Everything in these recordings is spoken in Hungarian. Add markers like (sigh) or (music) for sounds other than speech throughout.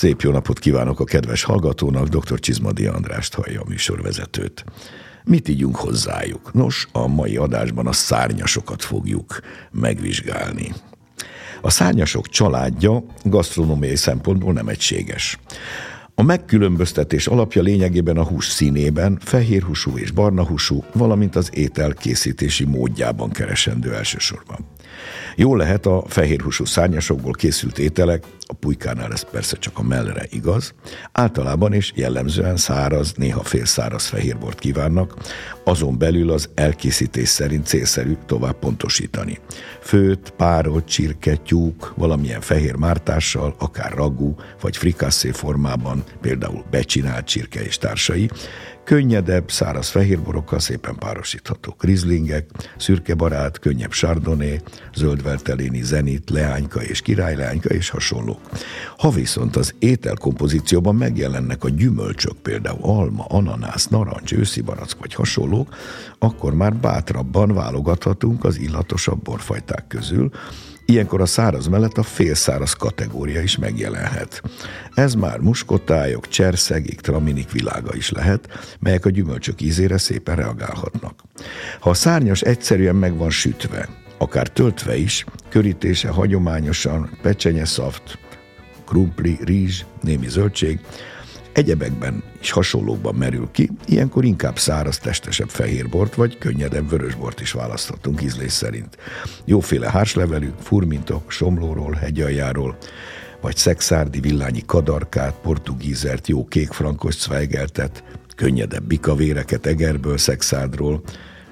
Szép jó napot kívánok a kedves hallgatónak, dr. Csizmadi Andrást hallja a műsorvezetőt. Mit ígyunk hozzájuk? Nos, a mai adásban a szárnyasokat fogjuk megvizsgálni. A szárnyasok családja gasztronómiai szempontból nem egységes. A megkülönböztetés alapja lényegében a hús színében, fehérhúsú és barnahúsú, valamint az étel készítési módjában keresendő elsősorban. Jó lehet a fehérhúsú szárnyasokból készült ételek, a pulykánál ez persze csak a mellre igaz, általában és jellemzően száraz, néha félszáraz fehérbort kívánnak, azon belül az elkészítés szerint célszerű tovább pontosítani. Főt, párolt, csirke, tyúk, valamilyen fehér mártással, akár ragú vagy frikászé formában, például becsinált csirke és társai, Könnyedebb, száraz fehérborokkal szépen párosíthatók. Rizlingek, szürke barát, könnyebb sardoné, zöldvelteléni zenit, leányka és királyleányka és hasonlók. Ha viszont az ételkompozícióban megjelennek a gyümölcsök, például alma, ananász, narancs, őszi barack vagy hasonlók, akkor már bátrabban válogathatunk az illatosabb borfajták közül, Ilyenkor a száraz mellett a félszáraz kategória is megjelenhet. Ez már muskotályok, cserszegik, traminik világa is lehet, melyek a gyümölcsök ízére szépen reagálhatnak. Ha a szárnyas egyszerűen meg van sütve, akár töltve is, körítése hagyományosan pecsenyeszaft, krumpli, rizs, némi zöldség, egyebekben is hasonlókban merül ki, ilyenkor inkább száraz, testesebb fehérbort vagy könnyedebb vörösbort is választhatunk ízlés szerint. Jóféle hárslevelű, furmintok, somlóról, hegyaljáról, vagy szexárdi villányi kadarkát, portugízert, jó kékfrankos cvejgeltet, könnyedebb bikavéreket egerből, szexádról,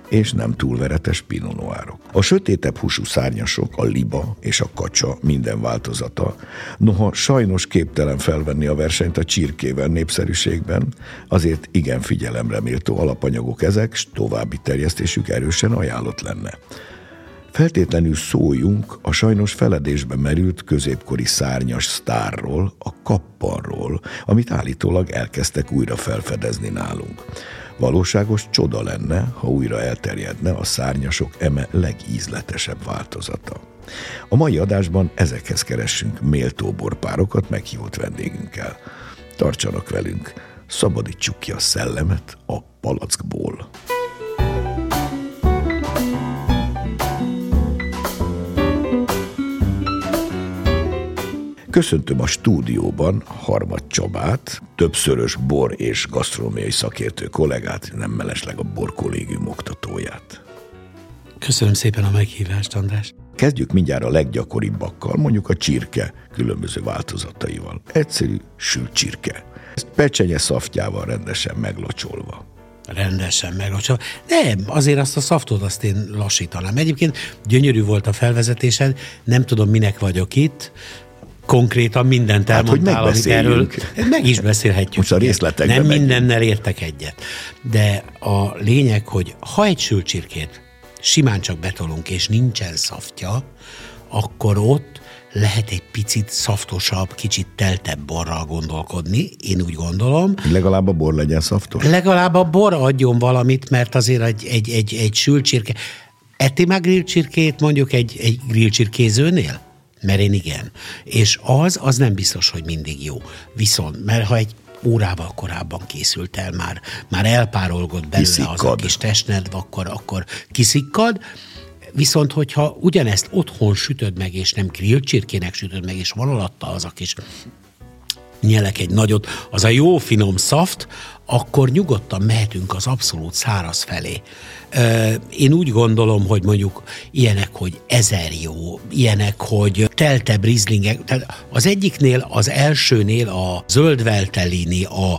és nem túl veretes pinonoárok. A sötétebb húsú szárnyasok, a liba és a kacsa minden változata, noha sajnos képtelen felvenni a versenyt a csirkével népszerűségben, azért igen figyelemre méltó alapanyagok ezek, s további terjesztésük erősen ajánlott lenne. Feltétlenül szóljunk a sajnos feledésbe merült középkori szárnyas sztárról, a kappanról, amit állítólag elkezdtek újra felfedezni nálunk. Valóságos csoda lenne, ha újra elterjedne a szárnyasok eme legízletesebb változata. A mai adásban ezekhez keressünk méltó borpárokat meghívott vendégünkkel. Tartsanak velünk, szabadítsuk ki a szellemet a palackból. Köszöntöm a stúdióban Harmad Csabát, többszörös bor és gasztronómiai szakértő kollégát, nem mellesleg a bor kollégium oktatóját. Köszönöm szépen a meghívást, András. Kezdjük mindjárt a leggyakoribbakkkal, mondjuk a csirke különböző változataival. Egyszerű sült csirke. Ezt pecsenye szaftjával rendesen meglocsolva rendesen meglocsolva. Nem, azért azt a szaftot azt én lassítanám. Egyébként gyönyörű volt a felvezetésen, nem tudom, minek vagyok itt, konkrétan mindent elmondtál, hát, hogy amit erről meg is beszélhetjük. Most a részletekben Nem megyünk. mindennel értek egyet. De a lényeg, hogy ha egy sült csirkét simán csak betolunk, és nincsen szaftja, akkor ott lehet egy picit szaftosabb, kicsit teltebb borral gondolkodni, én úgy gondolom. Legalább a bor legyen szaftos? Legalább a bor adjon valamit, mert azért egy, egy, egy, egy sült csirke. Eti már grillcsirkét mondjuk egy, egy grillcsirkézőnél? Mert én igen. És az, az nem biztos, hogy mindig jó. Viszont, mert ha egy órával korábban készült el, már, már elpárolgott belőle kiszikkad. az a kis testnedv, akkor, akkor kiszikkad, Viszont, hogyha ugyanezt otthon sütöd meg, és nem grill csirkének sütöd meg, és van alatta az a kis nyelek egy nagyot, az a jó finom szaft, akkor nyugodtan mehetünk az abszolút száraz felé. Én úgy gondolom, hogy mondjuk ilyenek, hogy ezer jó, ilyenek, hogy teltebb rizlingek, tehát az egyiknél, az elsőnél a zöldveltelini, a,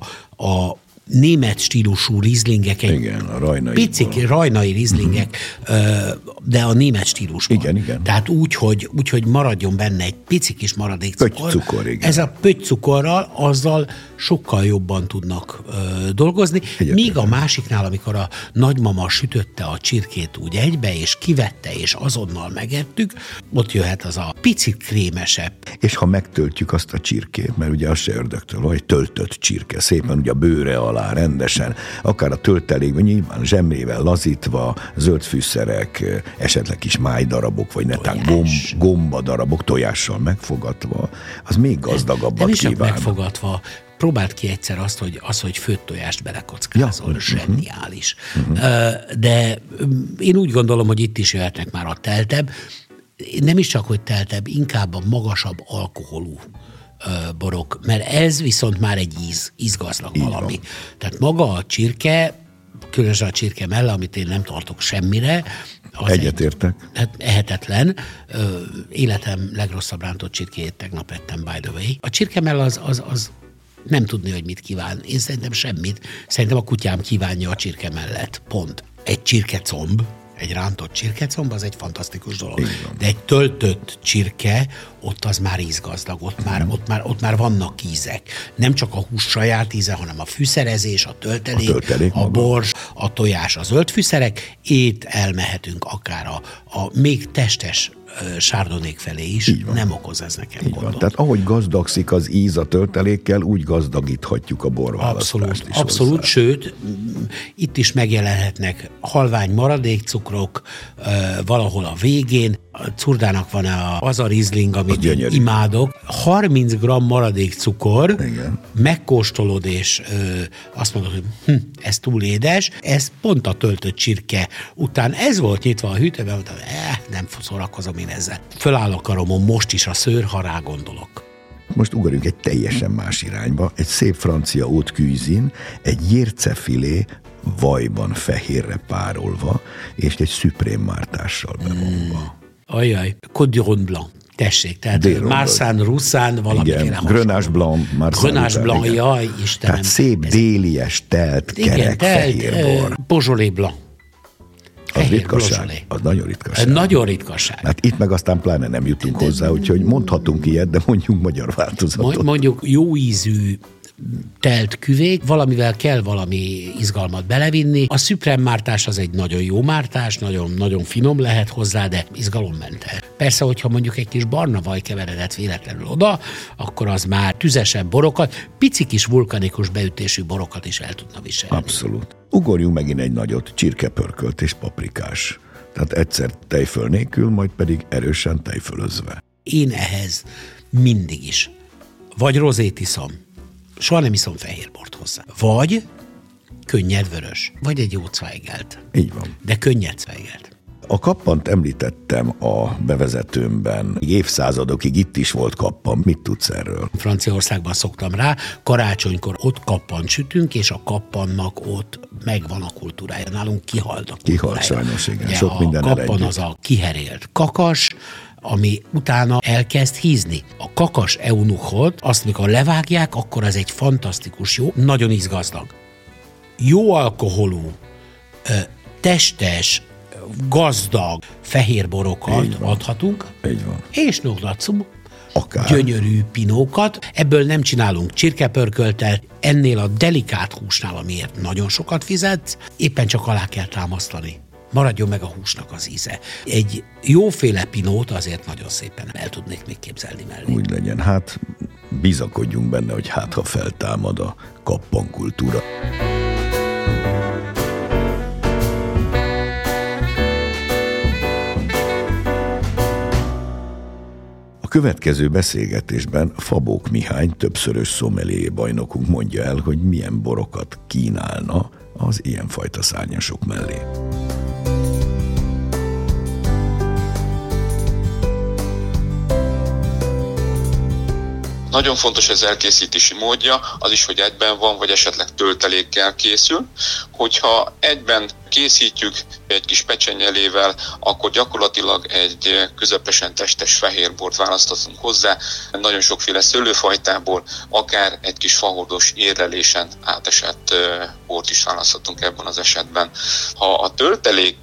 a német stílusú rizlingek. Igen, a rajnai. Picik, rajnai rizlingek, uh-huh. de a német stílusban. Igen, igen. Tehát úgy, hogy, úgy, hogy maradjon benne egy pici kis maradék cukor. cukor igen. Ez a cukorral, azzal sokkal jobban tudnak ö, dolgozni, Egyetlen. míg a másiknál, amikor a nagymama sütötte a csirkét úgy egybe, és kivette, és azonnal megettük, ott jöhet az a picit krémesebb. És ha megtöltjük azt a csirkét, mert ugye az se ördögtől, vagy töltött csirke, szépen ugye a bőre alá alá rendesen, akár a töltelékben, nyilván zsemlével lazítva, zöld fűszerek, esetleg kis májdarabok, vagy netán gomb, gomba darabok tojással megfogatva, az még gazdagabbat nem, nem is kíván. megfogatva, próbáld ki egyszer azt, hogy, az, hogy főtt tojást belekockázol, ja. zseniális. Uh-huh. De én úgy gondolom, hogy itt is jöhetnek már a teltebb, nem is csak, hogy teltebb, inkább a magasabb alkoholú borok, mert ez viszont már egy íz, ízgazdag Így valami. Van. Tehát maga a csirke, különösen a csirke melle, amit én nem tartok semmire, az Egyetértek. Egy, hát ehetetlen. Ö, életem legrosszabb rántott csirkéjét tegnap ettem, by the way. A csirkemell az, az, az nem tudni, hogy mit kíván. Én szerintem semmit. Szerintem a kutyám kívánja a csirke mellett. Pont. Egy csirkecomb, egy rántott csirkecomb, az egy fantasztikus dolog. De egy töltött csirke, ott az már ízgazdag, ott már, ott már, ott már vannak ízek. Nem csak a hús saját íze, hanem a fűszerezés, a töltelék, a, töltelék a bors, a tojás, a zöld fűszerek, ét elmehetünk akár a, a még testes sárdonék felé is, nem okoz ez nekem Így gondot. Van. Tehát ahogy gazdagszik az íz a töltelékkel, úgy gazdagíthatjuk a borválasztást abszolút, is. Abszolút, hozzá. sőt, itt is megjelenhetnek halvány maradékcukrok valahol a végén. A curdának van az a rizling, amit az imádok. 30 g maradék cukor, Igen. megkóstolod, és azt mondod, hogy hm, ez túl édes, ez pont a töltött csirke után. Ez volt nyitva a hűtőben, mondtam, eh, nem szórakozom én ezzel. Föláll a karomon most is a szőr, ha rá gondolok. Most ugorjunk egy teljesen más irányba. Egy szép francia út küzin, egy jércefilé vajban fehérre párolva, és egy szuprém mártással bevonva. Mm. Ajaj, Côte Blanc. Tessék, tehát Marsan, Russzán, valami Igen, Grönás Blanc, Marsan Grönás Blanc, jaj, Istenem. Tehát szép ez, délies, telt, igen, kerek, telt, fehér bor. Beaujolais Blanc. Az ritkaság. Az nagyon ritkaság. Nagyon ritkaság. Hát itt meg aztán pláne nem jutunk de, hozzá, úgyhogy mondhatunk ilyet, de mondjuk magyar változatot. Mondjuk jó ízű telt küvék, valamivel kell valami izgalmat belevinni. A Supreme mártás az egy nagyon jó mártás, nagyon, nagyon finom lehet hozzá, de izgalommentes. Persze, hogyha mondjuk egy kis barna vaj keveredett véletlenül oda, akkor az már tüzesebb borokat, pici kis vulkanikus beütésű borokat is el tudna viselni. Abszolút. Ugorjunk megint egy nagyot, csirkepörkölt és paprikás. Tehát egyszer tejföl nélkül, majd pedig erősen tejfölözve. Én ehhez mindig is. Vagy rozét iszom, soha nem iszom fehérbort hozzá. Vagy könnyed vörös, vagy egy jó cvejgelt. Így van. De könnyed cvejgelt. A kappant említettem a bevezetőmben. Évszázadokig itt is volt kappan. Mit tudsz erről? Franciaországban szoktam rá. Karácsonykor ott kappan sütünk, és a kappannak ott megvan a kultúrája. Nálunk kihalt a kultúrája. Kihalt sajnos, igen. Ugye Sok minden A kappan az a kiherélt kakas, ami utána elkezd hízni. A kakas eunuchot, azt mikor levágják, akkor az egy fantasztikus jó, nagyon izgazdag. Jó alkoholú, testes, gazdag fehérborokat adhatunk. Így van. És noglatszum, Akár. gyönyörű pinókat. Ebből nem csinálunk csirkepörköltet, ennél a delikát húsnál, amiért nagyon sokat fizet, éppen csak alá kell támasztani maradjon meg a húsnak az íze. Egy jóféle pinót azért nagyon szépen el tudnék még képzelni mellé. Úgy legyen, hát bizakodjunk benne, hogy hát ha feltámad a kappankultúra. A következő beszélgetésben Fabók Mihály, többszörös szomelié bajnokunk mondja el, hogy milyen borokat kínálna az ilyenfajta szárnyasok mellé. Nagyon fontos az elkészítési módja, az is, hogy egyben van, vagy esetleg töltelékkel készül. Hogyha egyben készítjük egy kis pecsenyelével, akkor gyakorlatilag egy közepesen testes fehérbort választhatunk hozzá, nagyon sokféle szőlőfajtából, akár egy kis fahordos érlelésen átesett bort is választhatunk ebben az esetben. Ha a töltelék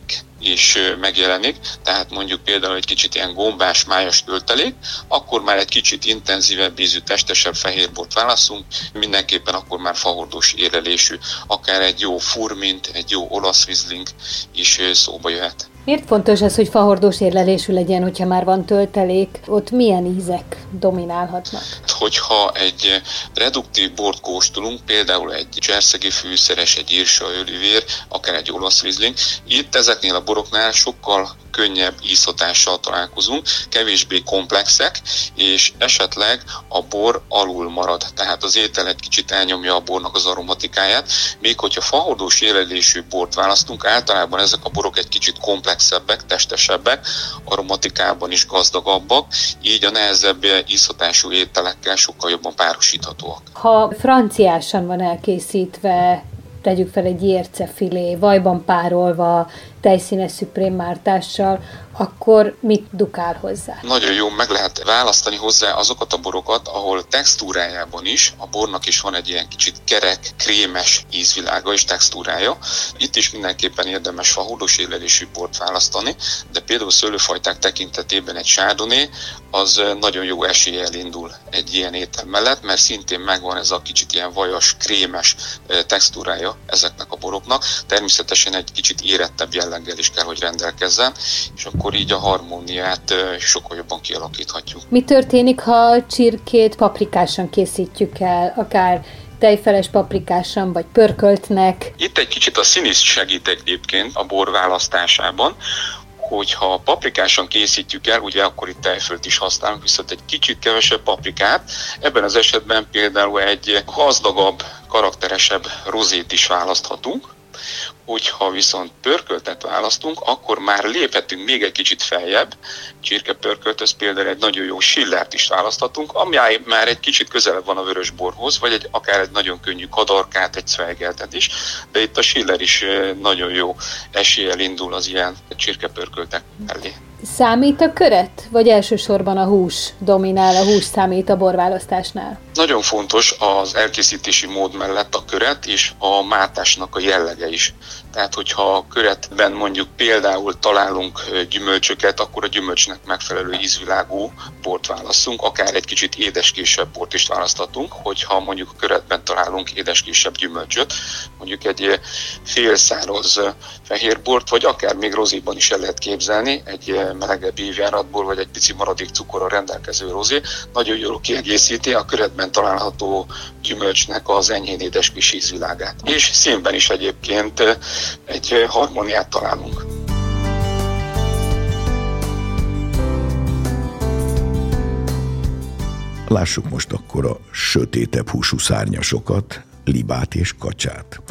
is megjelenik, tehát mondjuk például egy kicsit ilyen gombás, májas töltelék, akkor már egy kicsit intenzívebb ízű, testesebb fehérbort válaszunk, mindenképpen akkor már fahordós érelésű, akár egy jó furmint, egy jó olasz rizling is szóba jöhet. Miért fontos az, hogy fahordós érlelésű legyen, hogyha már van töltelék? Ott milyen ízek dominálhatnak? Hogyha egy reduktív bort kóstolunk, például egy cserszegi fűszeres, egy írsa, ölivér, akár egy olasz rizling, itt ezeknél a boroknál sokkal könnyebb ízhatással találkozunk, kevésbé komplexek, és esetleg a bor alul marad, tehát az étel egy kicsit elnyomja a bornak az aromatikáját, még hogyha fahordós élelésű bort választunk, általában ezek a borok egy kicsit komplexebbek, testesebbek, aromatikában is gazdagabbak, így a nehezebb ízhatású ételekkel sokkal jobban párosíthatóak. Ha franciásan van elkészítve tegyük fel egy ércefilé, vajban párolva, tejszínes szüprémmártással, akkor mit dukál hozzá? Nagyon jó, meg lehet választani hozzá azokat a borokat, ahol textúrájában is, a bornak is van egy ilyen kicsit kerek, krémes ízvilága és textúrája. Itt is mindenképpen érdemes fahódos élelésű bort választani, de például szőlőfajták tekintetében egy sárdoni, az nagyon jó eséllyel indul egy ilyen étel mellett, mert szintén megvan ez a kicsit ilyen vajas, krémes textúrája ezeknek a boroknak. Természetesen egy kicsit érettebb jelleggel is kell, hogy rendelkezzen, és akkor így a harmóniát sokkal jobban kialakíthatjuk. Mi történik, ha csirkét paprikásan készítjük el, akár tejfeles paprikásan, vagy pörköltnek? Itt egy kicsit a színész segít egyébként a bor választásában, hogyha paprikásan készítjük el, ugye akkor itt tejfölt is használunk, viszont egy kicsit kevesebb paprikát. Ebben az esetben például egy gazdagabb, karakteresebb rozét is választhatunk, Hogyha viszont pörköltet választunk, akkor már léphetünk még egy kicsit feljebb. Csirkepörköltöz például egy nagyon jó sillert is választhatunk, ami már egy kicsit közelebb van a vörös borhoz, vagy egy, akár egy nagyon könnyű kadarkát, egy szvejgeltet is, de itt a siller is nagyon jó eséllyel indul az ilyen csirkepörköltek mellé. Számít a köret, vagy elsősorban a hús dominál, a hús számít a borválasztásnál? Nagyon fontos az elkészítési mód mellett a köret és a mátásnak a jellege is. Tehát, hogyha a köretben mondjuk például találunk gyümölcsöket, akkor a gyümölcsnek megfelelő ízvilágú bort választunk, akár egy kicsit édeskésebb bort is választhatunk, hogyha mondjuk a köretben találunk édeskésebb gyümölcsöt, mondjuk egy félszáraz fehér bort, vagy akár még rozéban is el lehet képzelni, egy melegebb évjáratból, vagy egy pici maradék cukorra rendelkező rozé, nagyon jól kiegészíti a köretben található gyümölcsnek az enyhén édes kis ízvilágát. És színben is egyébként egy harmóniát találunk. Lássuk most akkor a sötétebb húsú szárnyasokat, libát és kacsát.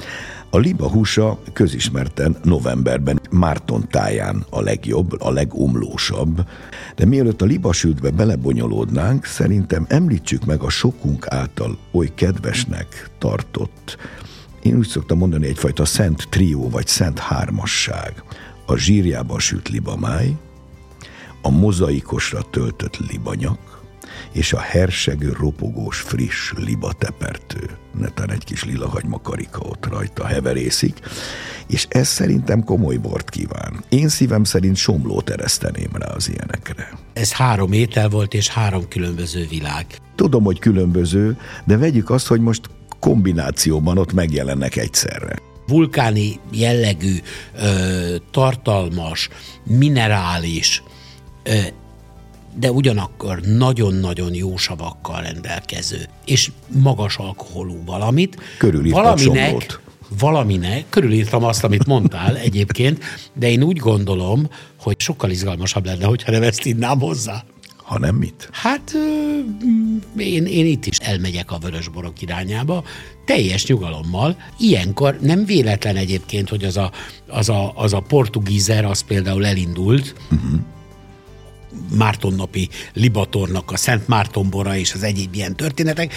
A liba húsa közismerten novemberben Márton táján a legjobb, a legomlósabb, de mielőtt a liba sültbe belebonyolódnánk, szerintem említsük meg a sokunk által oly kedvesnek tartott, én úgy szoktam mondani, egyfajta szent trió vagy szent hármasság. A zsírjában sült libamáj, a mozaikosra töltött libanyak, és a hersegő, ropogós, friss libatepertő. Netán egy kis lila hagyma karika ott rajta heverészik, és ez szerintem komoly bort kíván. Én szívem szerint somlót ereszteném rá az ilyenekre. Ez három étel volt, és három különböző világ. Tudom, hogy különböző, de vegyük azt, hogy most kombinációban ott megjelennek egyszerre vulkáni jellegű, ö, tartalmas, minerális, ö, de ugyanakkor nagyon-nagyon jó savakkal rendelkező, és magas alkoholú valamit. valaminek, valaminek, körülírtam azt, amit mondtál egyébként, de én úgy gondolom, hogy sokkal izgalmasabb lenne, hogyha nem ezt innám hozzá. Ha nem mit? Hát én, én itt is elmegyek a vörösborok irányába, teljes nyugalommal. Ilyenkor nem véletlen egyébként, hogy az a, az a, az a portugízer, az például elindult, uh-huh Mártonnapi Libatornak a Szent Mártonbora és az egyéb ilyen történetek,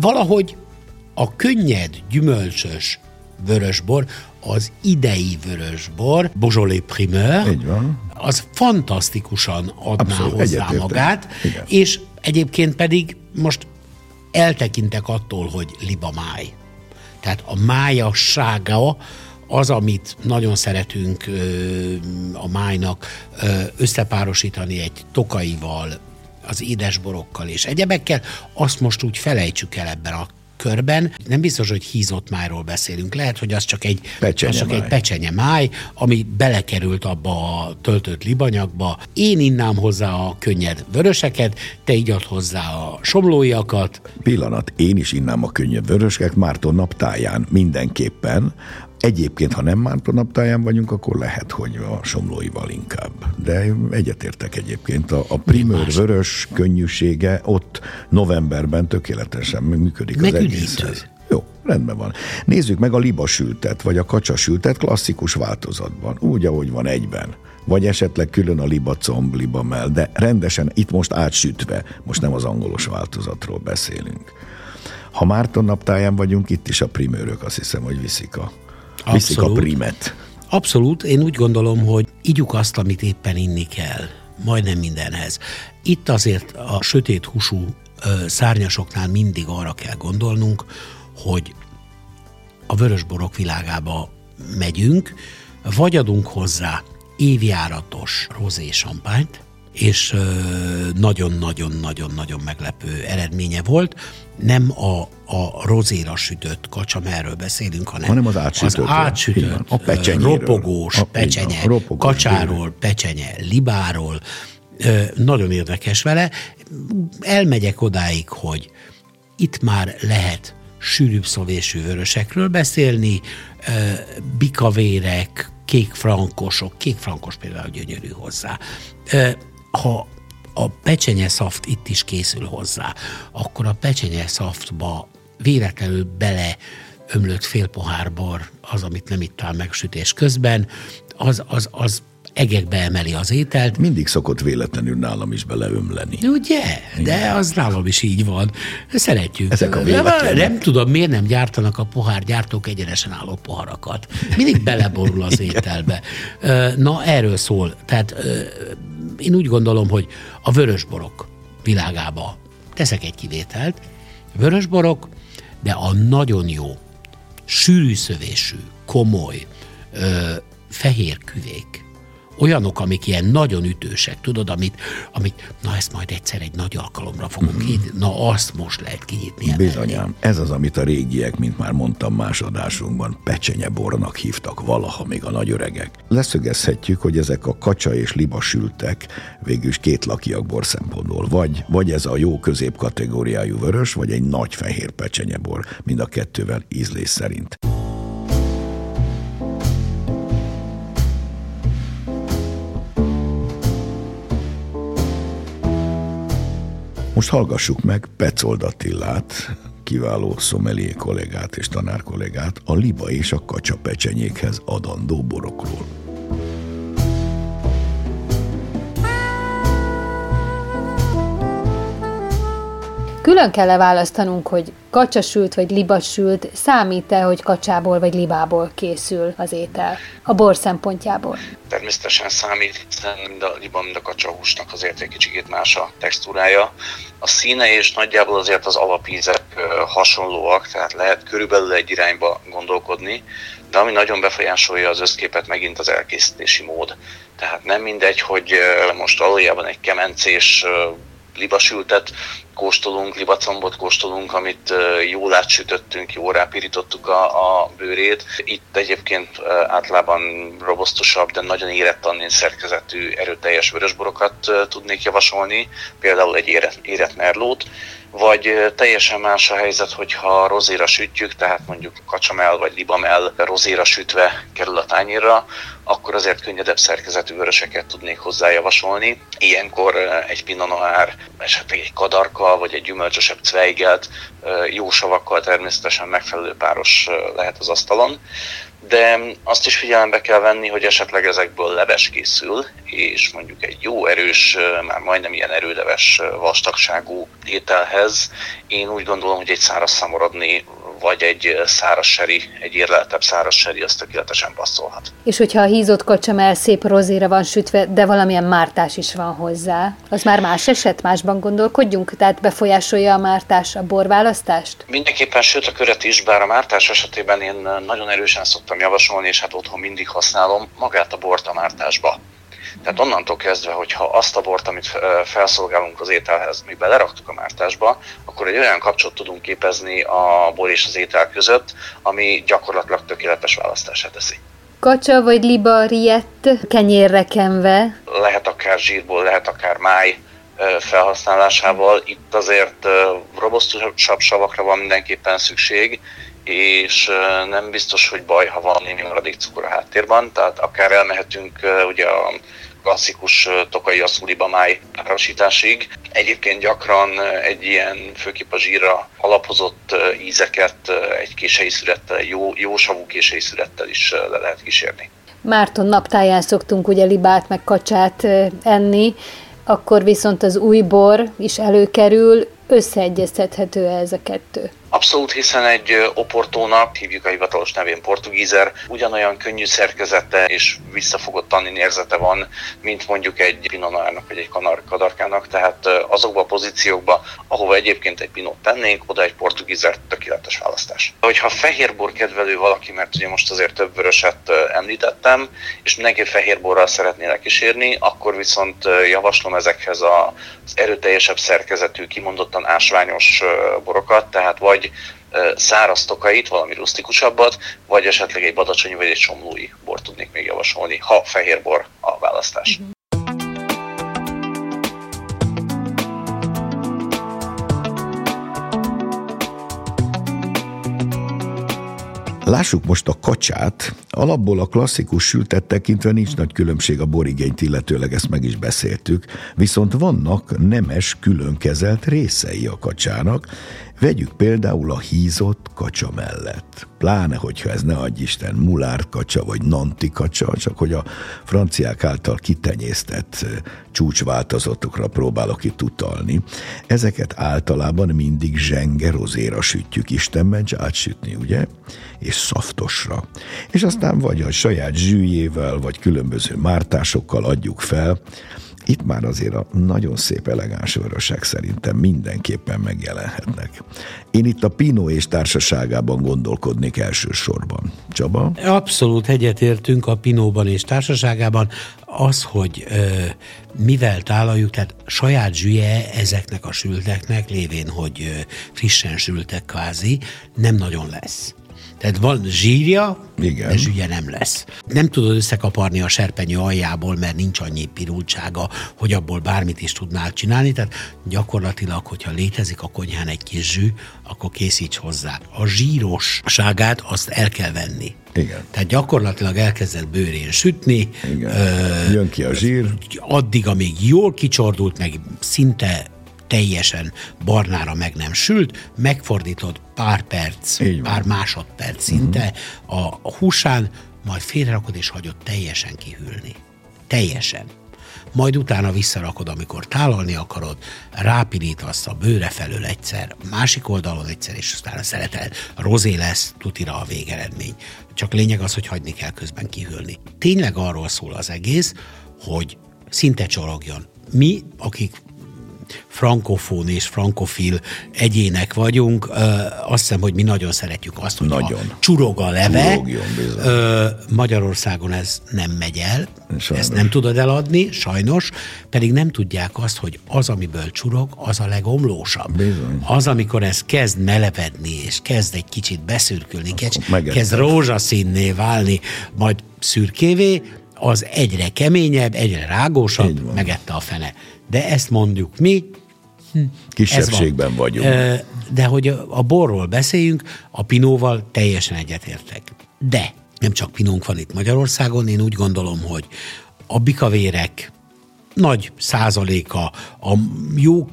valahogy a könnyed, gyümölcsös vörösbor, az idei vörösbor, Beaujolais Primeur, az fantasztikusan adná Abszolút, hozzá egyetértem. magát, Igen. és egyébként pedig most eltekintek attól, hogy libamáj. Tehát a májassága az, amit nagyon szeretünk a májnak összepárosítani egy tokaival, az édesborokkal és egyebekkel, azt most úgy felejtsük el ebben a körben. Nem biztos, hogy hízott májról beszélünk. Lehet, hogy az csak egy pecsenye, az csak máj. egy pecsenye máj, ami belekerült abba a töltött libanyagba. Én innám hozzá a könnyed vöröseket, te igyad hozzá a somlóiakat. Pillanat, én is innám a könnyed vöröseket Márton naptáján mindenképpen, Egyébként, ha nem Márton naptáján vagyunk, akkor lehet, hogy a somlóival inkább. De egyetértek egyébként. A, a primőr vörös könnyűsége ott novemberben tökéletesen működik az egészhez. Jó, rendben van. Nézzük meg a libasültet, vagy a kacsasültet klasszikus változatban, úgy, ahogy van egyben vagy esetleg külön a liba comb, liba mell, de rendesen itt most átsütve, most nem az angolos változatról beszélünk. Ha Márton naptáján vagyunk, itt is a primőrök azt hiszem, hogy viszik a viszik a primet. Abszolút, én úgy gondolom, hogy igyuk azt, amit éppen inni kell, majdnem mindenhez. Itt azért a sötét húsú szárnyasoknál mindig arra kell gondolnunk, hogy a vörösborok világába megyünk, vagy adunk hozzá évjáratos rozé sampányt, és nagyon-nagyon-nagyon-nagyon meglepő eredménye volt. Nem a, a rozéra sütött kacsamerről beszélünk, hanem, hanem az átsütött, az átsütött a ropogós a, pecsenye, a ropogós kacsáról, bőle. pecsenye, libáról. Nagyon érdekes vele. Elmegyek odáig, hogy itt már lehet sűrűbb szovésű vörösekről beszélni, bikavérek, kékfrankosok, kékfrankos például gyönyörű hozzá ha a pecsenye szaft itt is készül hozzá, akkor a pecsenye szaftba véletlenül bele ömlött fél pohár bor, az, amit nem ittál meg sütés közben, az, az, az egekbe emeli az ételt. Mindig szokott véletlenül nálam is beleömleni. Ugye? De az nálam is így van. Szeretjük. Ezek a véletlenek. Nem tudom, miért nem gyártanak a pohárgyártók egyenesen álló poharakat. Mindig beleborul az (laughs) ételbe. Na, erről szól. Tehát én úgy gondolom, hogy a vörösborok világába teszek egy kivételt. Vörösborok, de a nagyon jó, sűrű szövésű, komoly, fehér küvék, olyanok, amik ilyen nagyon ütősek, tudod, amit, amit na ezt majd egyszer egy nagy alkalomra fogunk mm. kinyitni, na azt most lehet kinyitni. Bizonyám, ez az, amit a régiek, mint már mondtam másodásunkban, pecsenyebornak hívtak valaha még a nagyöregek. Leszögezhetjük, hogy ezek a kacsa és liba sültek végül is két lakiak bor szempontból. Vagy, vagy ez a jó középkategóriájú vörös, vagy egy nagy fehér pecsenyebor, mind a kettővel ízlés szerint. Most hallgassuk meg Pecold Attillát, kiváló szomelié kollégát és tanár kollégát a liba és a kacsa pecsenyékhez adandó borokról. Külön kell-e választanunk, hogy kacsasült vagy libasült, számít-e, hogy kacsából vagy libából készül az étel a bor szempontjából? Természetesen számít, hiszen mind a liba, mind a kacsahúsnak azért egy kicsit más a textúrája. A színe és nagyjából azért az alapízek hasonlóak, tehát lehet körülbelül egy irányba gondolkodni, de ami nagyon befolyásolja az összképet megint az elkészítési mód. Tehát nem mindegy, hogy most valójában egy kemencés libasültet kóstolunk, libacombot kóstolunk, amit jól átsütöttünk, jól rápirítottuk a, a bőrét. Itt egyébként általában robosztusabb, de nagyon érett annén szerkezetű, erőteljes vörösborokat tudnék javasolni, például egy érett, érett merlót, vagy teljesen más a helyzet, hogyha rozéra sütjük, tehát mondjuk kacsamel vagy libamel rozéra sütve kerül a tányérra, akkor azért könnyedebb szerkezetű vöröseket tudnék hozzá javasolni. Ilyenkor egy Pinot Noir, esetleg egy kadarka, vagy egy gyümölcsösebb cveigelt, jó savakkal természetesen megfelelő páros lehet az asztalon de azt is figyelembe kell venni, hogy esetleg ezekből leves készül, és mondjuk egy jó erős, már majdnem ilyen erőleves vastagságú ételhez. Én úgy gondolom, hogy egy száraz szamorodni vagy egy száraz seri, egy érleltebb száraz seri, az tökéletesen passzolhat. És hogyha a hízott kacsamel szép rozéra van sütve, de valamilyen mártás is van hozzá, az már más eset, másban gondolkodjunk? Tehát befolyásolja a mártás a borválasztást? Mindenképpen, sőt a köret is, bár a mártás esetében én nagyon erősen szoktam javasolni, és hát otthon mindig használom magát a bort a mártásba. Tehát onnantól kezdve, hogyha azt a bort, amit felszolgálunk az ételhez, még beleraktuk a mártásba, akkor egy olyan kapcsot tudunk képezni a bor és az étel között, ami gyakorlatilag tökéletes választását teszi. Kacsa vagy liba riett kenyérre kenve? Lehet akár zsírból, lehet akár máj felhasználásával. Itt azért robosztusabb savakra van mindenképpen szükség, és nem biztos, hogy baj, ha van némi maradék cukor a háttérben, tehát akár elmehetünk ugye a klasszikus tokai asszúliba máj árasításig. Egyébként gyakran egy ilyen főképp a zsírra alapozott ízeket egy kései szürettel, jó, jó savú kései szürettel is le lehet kísérni. Márton naptáján szoktunk ugye libát meg kacsát enni, akkor viszont az új bor is előkerül, összeegyeztethető ez a kettő? Abszolút, hiszen egy oportónak, hívjuk a hivatalos nevén portugízer, ugyanolyan könnyű szerkezete és visszafogott tannin érzete van, mint mondjuk egy pinonárnak vagy egy kanar, kadarkának, tehát azokba a pozíciókba, ahova egyébként egy pinot tennénk, oda egy portugízer tökéletes választás. Hogyha fehérbor kedvelő valaki, mert ugye most azért több vöröset említettem, és mindenki fehérborral szeretné lekísérni, akkor viszont javaslom ezekhez az erőteljesebb szerkezetű, kimondottan ásványos borokat, tehát vagy vagy száraz tokait, valami rustikusabbat, vagy esetleg egy badacsonyi vagy egy somlói bor tudnék még javasolni, ha fehér bor a választás. Uh-huh. Lássuk most a kacsát. Alapból a klasszikus sültet tekintve nincs nagy különbség a borigényt illetőleg, ezt meg is beszéltük, viszont vannak nemes, külön kezelt részei a kacsának, Vegyük például a hízott kacsa mellett. Pláne, hogyha ez ne adj Isten mulár kacsa vagy nanti kacsa, csak hogy a franciák által kitenyésztett csúcsváltozatokra próbálok itt utalni. Ezeket általában mindig zsenge rozéra sütjük, Isten ments átsütni, ugye? És szaftosra. És aztán vagy a saját zsűjével, vagy különböző mártásokkal adjuk fel, itt már azért a nagyon szép elegáns vörösek szerintem mindenképpen megjelenhetnek. Én itt a Pino és társaságában gondolkodnék elsősorban. Csaba? Abszolút egyetértünk a Pinóban és társaságában. Az, hogy ö, mivel tálaljuk, tehát saját zsüje ezeknek a sülteknek, lévén, hogy ö, frissen sültek kvázi, nem nagyon lesz. Tehát van zsírja, Igen. de zsűje nem lesz. Nem tudod összekaparni a serpenyő aljából, mert nincs annyi pirultsága, hogy abból bármit is tudnál csinálni. Tehát gyakorlatilag, hogyha létezik a konyhán egy kis zsű, akkor készíts hozzá. A zsírosságát azt el kell venni. Igen. Tehát gyakorlatilag elkezdett bőrén sütni. Igen. Ö, Jön ki a zsír. Addig, amíg jól kicsordult, meg szinte teljesen barnára meg nem sült, megfordítod pár perc, pár másodperc szinte uh-huh. a húsán, majd félrerakod és hagyod teljesen kihűlni. Teljesen. Majd utána visszarakod, amikor tálalni akarod, rápirítasz a bőre felől egyszer, másik oldalon egyszer, és aztán szeretel. Rozé lesz, tutira a végeredmény. Csak lényeg az, hogy hagyni kell közben kihűlni. Tényleg arról szól az egész, hogy szinte csorogjon. Mi, akik frankofón és frankofil egyének vagyunk, azt hiszem, hogy mi nagyon szeretjük azt, hogy nagyon. csurog a leve. Magyarországon ez nem megy el, sajnos. ezt nem tudod eladni, sajnos, pedig nem tudják azt, hogy az, amiből csurog, az a legomlósabb. Bizony. Az, amikor ez kezd melevedni, és kezd egy kicsit beszürkülni, kezd, kezd rózsaszínné válni, majd szürkévé, az egyre keményebb, egyre rágósabb, megette a fene. De ezt mondjuk mi. Hm, Kisebbségben vagyunk. De hogy a borról beszéljünk, a pinóval teljesen egyetértek. De nem csak pinónk van itt Magyarországon, én úgy gondolom, hogy a bikavérek nagy százaléka, a jó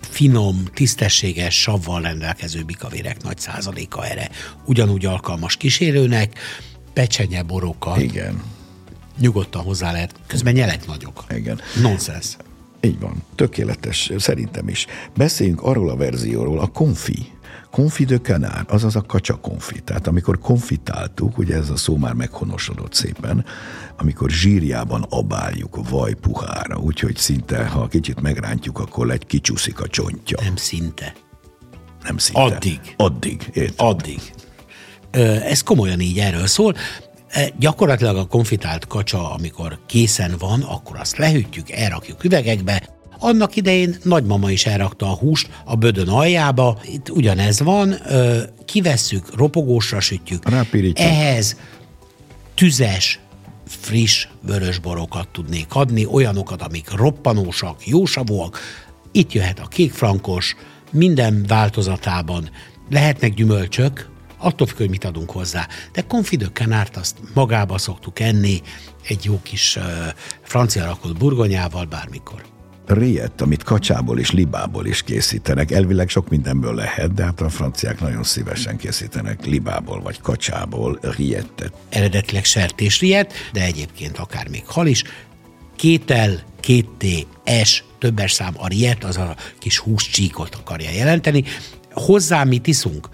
finom, tisztességes savval rendelkező bikavérek nagy százaléka erre ugyanúgy alkalmas kísérőnek, pecsenye borokat. Igen. Nyugodtan hozzá lehet. Közben nyelek nagyok. Igen. Nonsense. Így van, tökéletes, szerintem is. Beszéljünk arról a verzióról, a konfi. Konfi de canard, azaz a kacsa konfi. Tehát amikor konfitáltuk, ugye ez a szó már meghonosodott szépen, amikor zsírjában abáljuk vaj puhára, úgyhogy szinte, ha kicsit megrántjuk, akkor egy kicsúszik a csontja. Nem szinte. Nem szinte. Addig. Addig, érted? Addig. Ez komolyan így erről szól. E, gyakorlatilag a konfitált kacsa, amikor készen van, akkor azt lehűtjük, elrakjuk üvegekbe, annak idején nagymama is elrakta a húst a bödön aljába, itt ugyanez van, kivesszük, ropogósra sütjük. Rápirítjuk. Ehhez tüzes, friss vörösborokat tudnék adni, olyanokat, amik roppanósak, jósavúak. Itt jöhet a kékfrankos, minden változatában. Lehetnek gyümölcsök, attól függ, hogy mit adunk hozzá. De konfidökkenárt azt magába szoktuk enni, egy jó kis uh, francia rakott burgonyával bármikor riet, amit kacsából és libából is készítenek. Elvileg sok mindenből lehet, de hát a franciák nagyon szívesen készítenek libából vagy kacsából riettet. Eredetileg sertésriet, de egyébként akár még hal is. Kétel, két T, S, többes szám, a riet, az a kis húscsíkot akarja jelenteni. Hozzá mit iszunk?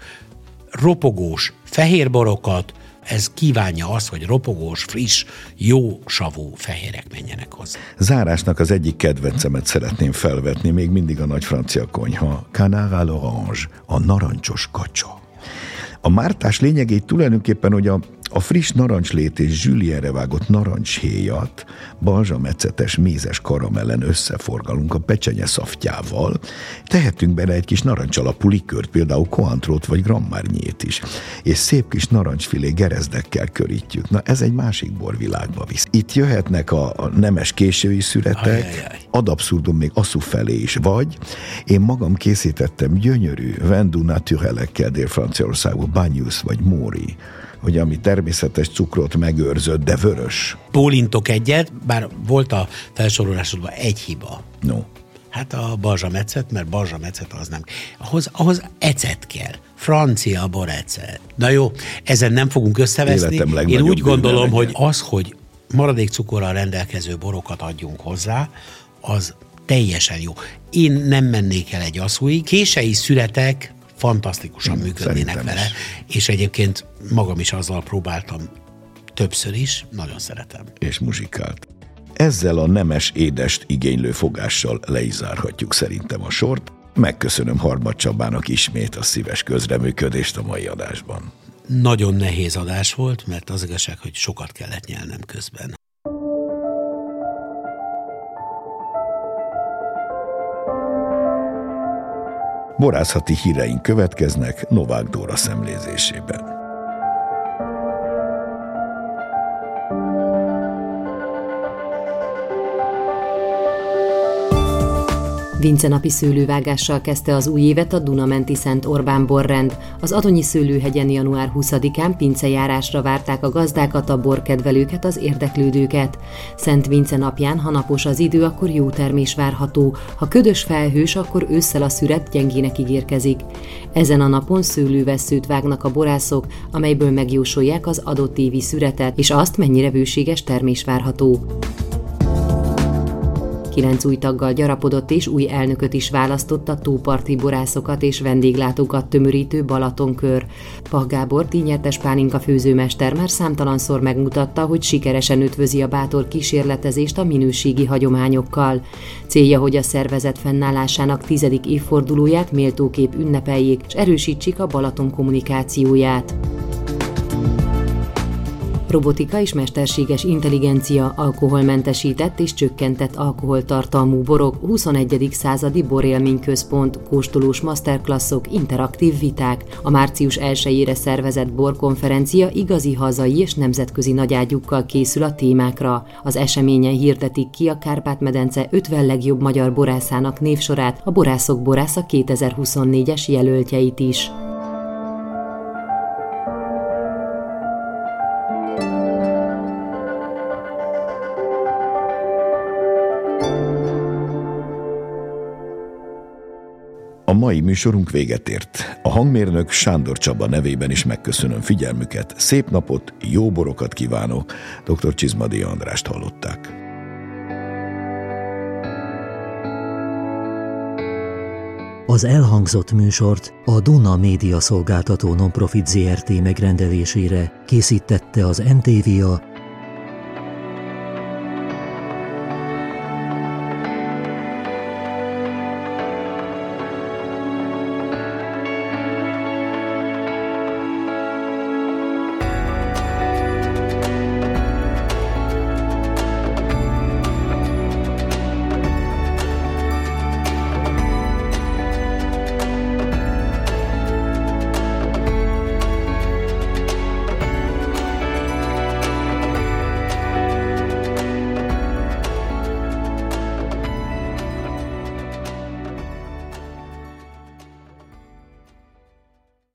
Ropogós fehérborokat, ez kívánja azt, hogy ropogós, friss, jó savú fehérek menjenek hozzá. Zárásnak az egyik kedvencemet szeretném felvetni, még mindig a nagy francia konyha, Canard à l'orange, a narancsos kacsa. A mártás lényegét tulajdonképpen, hogy a a friss narancslét és zsülienre vágott narancshéjat balzsamecetes mézes karamellen összeforgalunk a pecsenye szaftjával, tehetünk bele egy kis narancsalapú likört, például koantrót vagy grammárnyét is, és szép kis narancsfilé gerezdekkel körítjük. Na ez egy másik borvilágba visz. Itt jöhetnek a, a nemes késői szüretek, Ajajaj. ad abszurdum még asszú felé is, vagy én magam készítettem gyönyörű Vendu naturelekkel Dél-Franciaországban, Banyusz vagy Móri hogy ami természetes cukrot megőrzött, de vörös. Pólintok egyet, bár volt a felsorolásodban egy hiba. No. Hát a balzsamecet, mert balzsamecet az nem. Ahhoz, ahhoz ecet kell. Francia borecet. Na jó, ezen nem fogunk összeveszni. Én úgy gondolom, hogy az, hogy maradék cukorral rendelkező borokat adjunk hozzá, az teljesen jó. Én nem mennék el egy aszúig. Kései születek fantasztikusan működnének vele, is. és egyébként magam is azzal próbáltam többször is, nagyon szeretem. És muzsikált. Ezzel a nemes édest igénylő fogással le is zárhatjuk szerintem a sort. Megköszönöm Harmad Csabának ismét a szíves közreműködést a mai adásban. Nagyon nehéz adás volt, mert az igazság, hogy sokat kellett nyelnem közben. Borászati híreink következnek Novák Dóra szemlézésében. Vince napi szőlővágással kezdte az új évet a Dunamenti Szent Orbán borrend. Az Atonyi Szőlőhegyen január 20-án pincejárásra várták a gazdákat, a borkedvelőket, az érdeklődőket. Szent Vince napján, ha napos az idő, akkor jó termés várható, ha ködös felhős, akkor ősszel a szüret gyengének ígérkezik. Ezen a napon szőlővesszőt vágnak a borászok, amelyből megjósolják az adott évi szüretet, és azt, mennyire bőséges termés várható. Kilenc új taggal gyarapodott és új elnököt is választott a tóparti borászokat és vendéglátókat tömörítő Balatonkör. Pah Gábor, tényertes pálinka főzőmester már számtalanszor megmutatta, hogy sikeresen ötvözi a bátor kísérletezést a minőségi hagyományokkal. Célja, hogy a szervezet fennállásának tizedik évfordulóját méltókép ünnepeljék, és erősítsék a Balaton kommunikációját robotika és mesterséges intelligencia alkoholmentesített és csökkentett alkoholtartalmú borok 21. századi borélményközpont, kóstolós masterklasszok, interaktív viták, a március 1-ére szervezett borkonferencia igazi hazai és nemzetközi nagyágyukkal készül a témákra. Az eseményen hirdetik ki a Kárpát-medence 50 legjobb magyar borászának névsorát, a Borászok Borásza 2024-es jelöltjeit is. Műsorunk véget ért. A hangmérnök Sándor Csaba nevében is megköszönöm figyelmüket. Szép napot, jó borokat kívánok. Dr. Csizmadi Andrást hallották. Az elhangzott műsort a Duna Média Szolgáltató Nonprofit ZRT megrendelésére készítette az NTVA